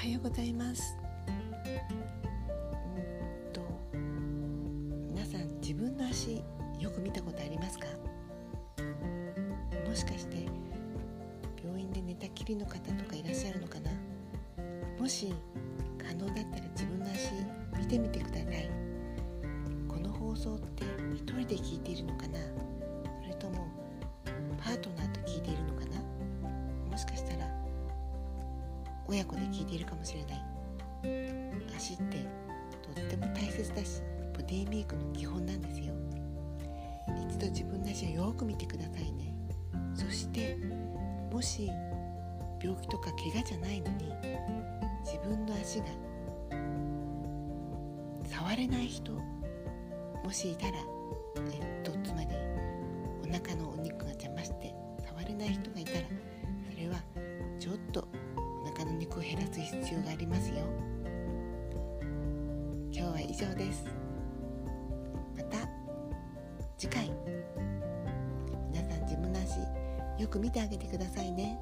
はようございます。うんと皆さん自分の足よく見たことありますか？もしかして病院で寝たきりの方とかいらっしゃるのかな？もし可能だったら自分の足見てみてください。この放送って一人で聞いているのかな？親子で聞いているかもしれない。足ってとっても大切だしボディメイクの基本なんですよ。一度自分の足をよく見てくださいね。そしてもし病気とか怪我じゃないのに自分の足が触れない人もしいたらえっとつまりお腹のお肉が邪魔して触れない人がいたらお腹の肉を減らす必要がありますよ。今日は以上です。また次回。皆さん自分の足よく見てあげてくださいね。